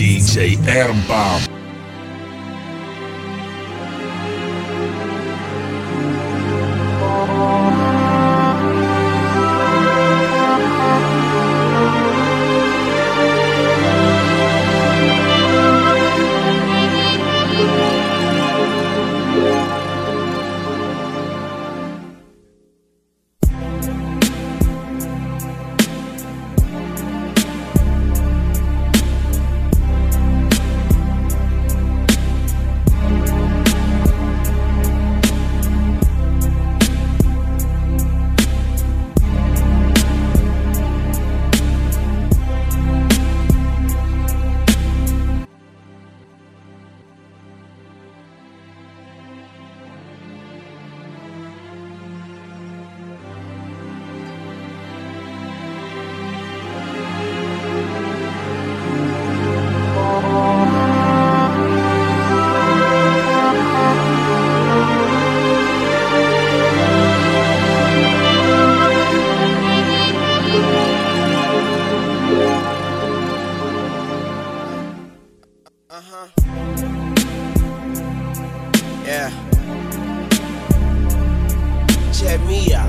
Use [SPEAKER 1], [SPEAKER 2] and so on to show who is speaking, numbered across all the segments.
[SPEAKER 1] DJ Ermbomb.
[SPEAKER 2] Yeah. Check me out.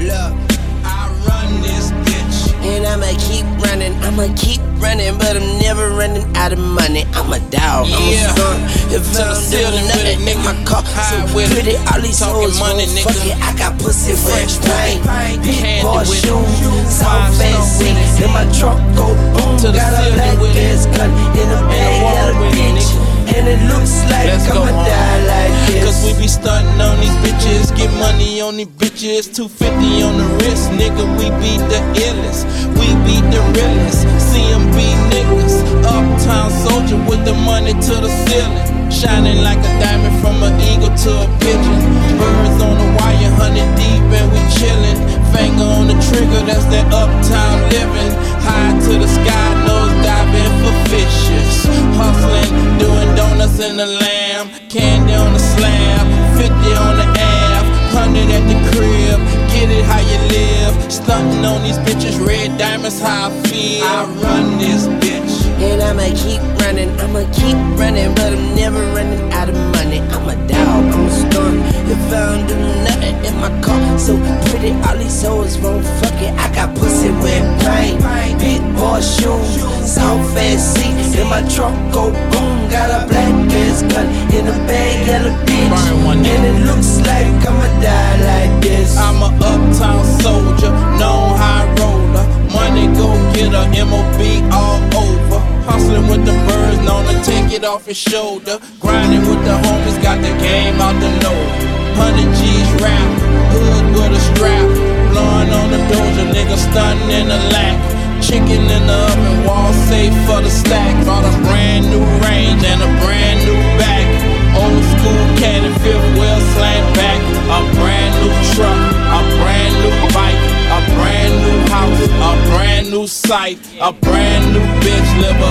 [SPEAKER 2] Look, I run this bitch. And I'ma keep running, I'ma keep running, but I'm never running out of money. I'm a dog, I'm
[SPEAKER 3] Yeah.
[SPEAKER 2] a son. If
[SPEAKER 3] To
[SPEAKER 2] I
[SPEAKER 3] the
[SPEAKER 2] don't do
[SPEAKER 3] ceiling with
[SPEAKER 2] nothing in my car, so
[SPEAKER 3] with it.
[SPEAKER 2] all these
[SPEAKER 3] Talking
[SPEAKER 2] hoes
[SPEAKER 3] money, nigga.
[SPEAKER 2] fuck it. I got pussy
[SPEAKER 3] Fresh
[SPEAKER 2] paint, big boy shoes, soft fancy. In my truck, go boom,
[SPEAKER 3] To the
[SPEAKER 2] got a black ass gun in a bag, a bitch. And it looks like
[SPEAKER 3] Let's
[SPEAKER 2] I'ma die like this.
[SPEAKER 3] Cause we be stunting on these bitches, get money on these bitches. 250 on the wrist, nigga, we be the illest. We be the realest. CMB niggas, uptown soldier with the money to the ceiling. Shining lamb. Candy on the slab, 50 on the ab, 100 at the crib. Get it how you live. Stunting on these bitches, red diamonds, how I feel. I run this bitch.
[SPEAKER 2] And I'ma keep running, I'ma keep running, but I'm never running out of money. I'm a dog, I'm a skunk. If I don't do nothing in my car, so pretty, all these hoes won't fuck it. I got pussy with paint, big boy shoes, soft ass seats. In my truck, go boom, got a black ass gun in a bag, yellow bitch.
[SPEAKER 3] Burn one,
[SPEAKER 2] and it looks like I'ma die like this.
[SPEAKER 3] I'm a uptown soldier, known high roller. Money go getter, MOB all over. Hustling with the birds, known to take it off his shoulder. Grinding with the homies, got the game out the load. 100 G's rap, hood with a strap. Sight, a brand new bitch. Live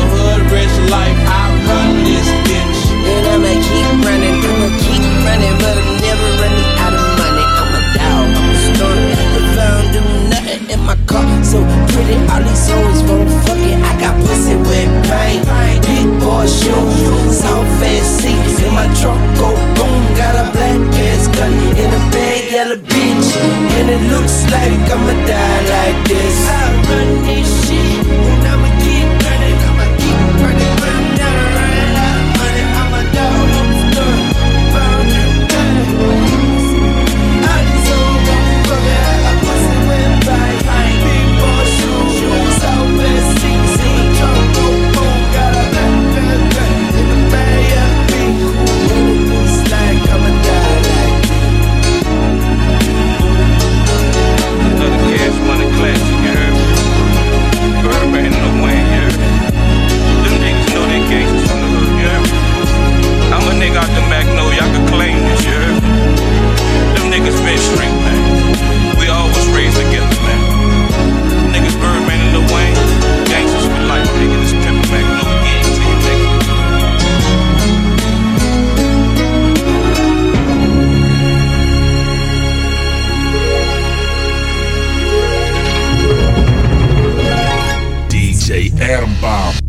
[SPEAKER 1] DJ Ermbomb.